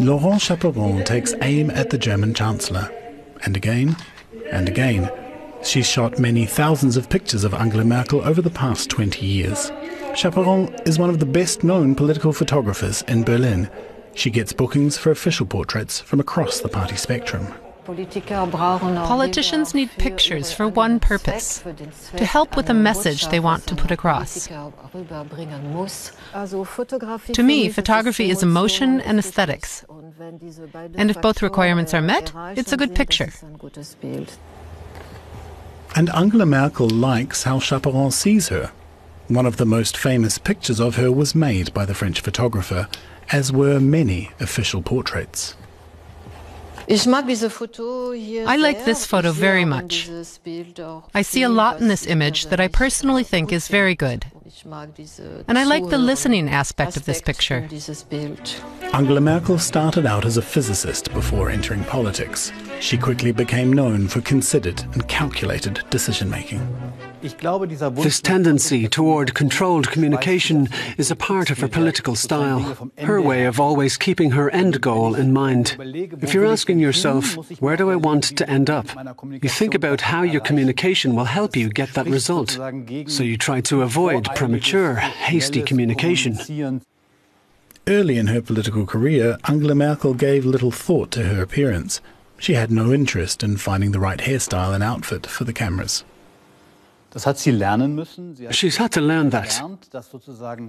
Laurence Chaperon takes aim at the German Chancellor. And again, and again. She's shot many thousands of pictures of Angela Merkel over the past 20 years. Chaperon is one of the best known political photographers in Berlin. She gets bookings for official portraits from across the party spectrum. Politicians need pictures for one purpose to help with the message they want to put across. To me, photography is emotion and aesthetics. And if both requirements are met, it's a good picture. And Angela Merkel likes how Chaperon sees her. One of the most famous pictures of her was made by the French photographer, as were many official portraits. I like this photo very much. I see a lot in this image that I personally think is very good. And I like the listening aspect of this picture. Angela Merkel started out as a physicist before entering politics. She quickly became known for considered and calculated decision making. This tendency toward controlled communication is a part of her political style, her way of always keeping her end goal in mind. If you're asking yourself, where do I want to end up? You think about how your communication will help you get that result. So you try to avoid premature, hasty communication. Early in her political career, Angela Merkel gave little thought to her appearance. She had no interest in finding the right hairstyle and outfit for the cameras. She's had to learn that.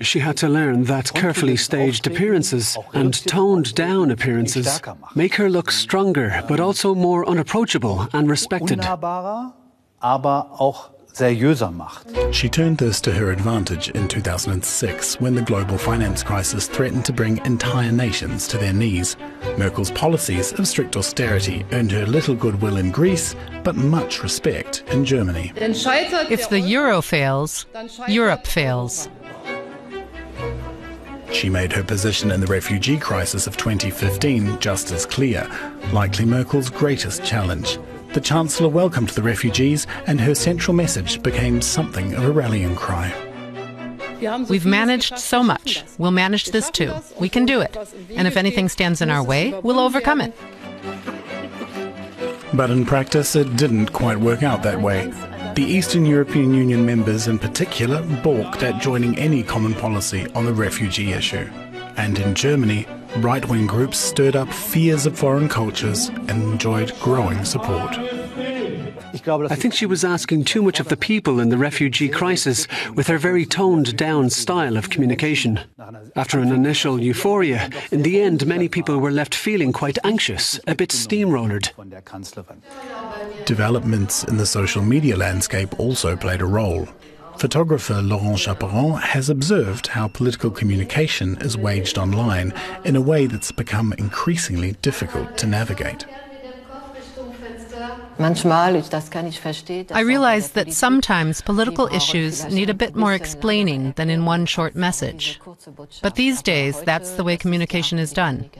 She had to learn that carefully staged appearances and toned down appearances make her look stronger, but also more unapproachable and respected seriöser macht. She turned this to her advantage in 2006 when the global finance crisis threatened to bring entire nations to their knees. Merkel's policies of strict austerity earned her little goodwill in Greece, but much respect in Germany. If the euro fails, Europe fails. She made her position in the refugee crisis of 2015 just as clear, likely Merkel's greatest challenge. The Chancellor welcomed the refugees, and her central message became something of a rallying cry. We've managed so much. We'll manage this too. We can do it. And if anything stands in our way, we'll overcome it. But in practice, it didn't quite work out that way. The Eastern European Union members, in particular, balked at joining any common policy on the refugee issue. And in Germany, right wing groups stirred up fears of foreign cultures and enjoyed growing support. I think she was asking too much of the people in the refugee crisis with her very toned down style of communication. After an initial euphoria, in the end, many people were left feeling quite anxious, a bit steamrollered. Developments in the social media landscape also played a role. Photographer Laurence Chaperon has observed how political communication is waged online in a way that's become increasingly difficult to navigate. I realize that sometimes political issues need a bit more explaining than in one short message. But these days, that's the way communication is done.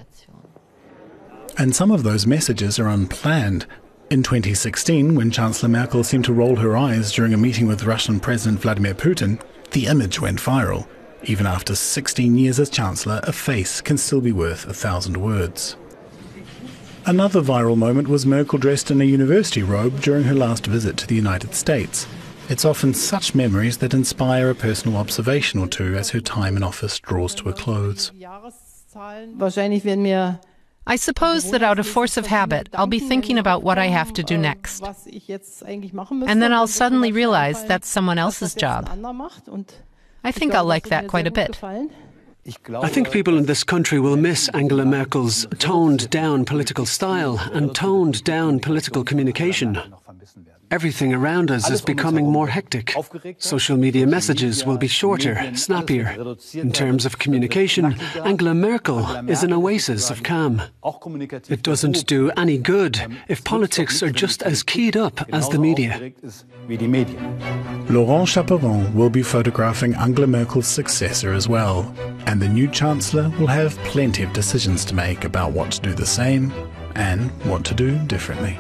And some of those messages are unplanned, in 2016, when Chancellor Merkel seemed to roll her eyes during a meeting with Russian President Vladimir Putin, the image went viral. Even after 16 years as Chancellor, a face can still be worth a thousand words. Another viral moment was Merkel dressed in a university robe during her last visit to the United States. It's often such memories that inspire a personal observation or two as her time in office draws to a close. I suppose that out of force of habit, I'll be thinking about what I have to do next. And then I'll suddenly realize that's someone else's job. I think I'll like that quite a bit. I think people in this country will miss Angela Merkel's toned down political style and toned down political communication. Everything around us is becoming more hectic. Social media messages will be shorter, snappier. In terms of communication, Angela Merkel is an oasis of calm. It doesn't do any good if politics are just as keyed up as the media. Laurence Chaperon will be photographing Angela Merkel's successor as well, and the new Chancellor will have plenty of decisions to make about what to do the same and what to do differently.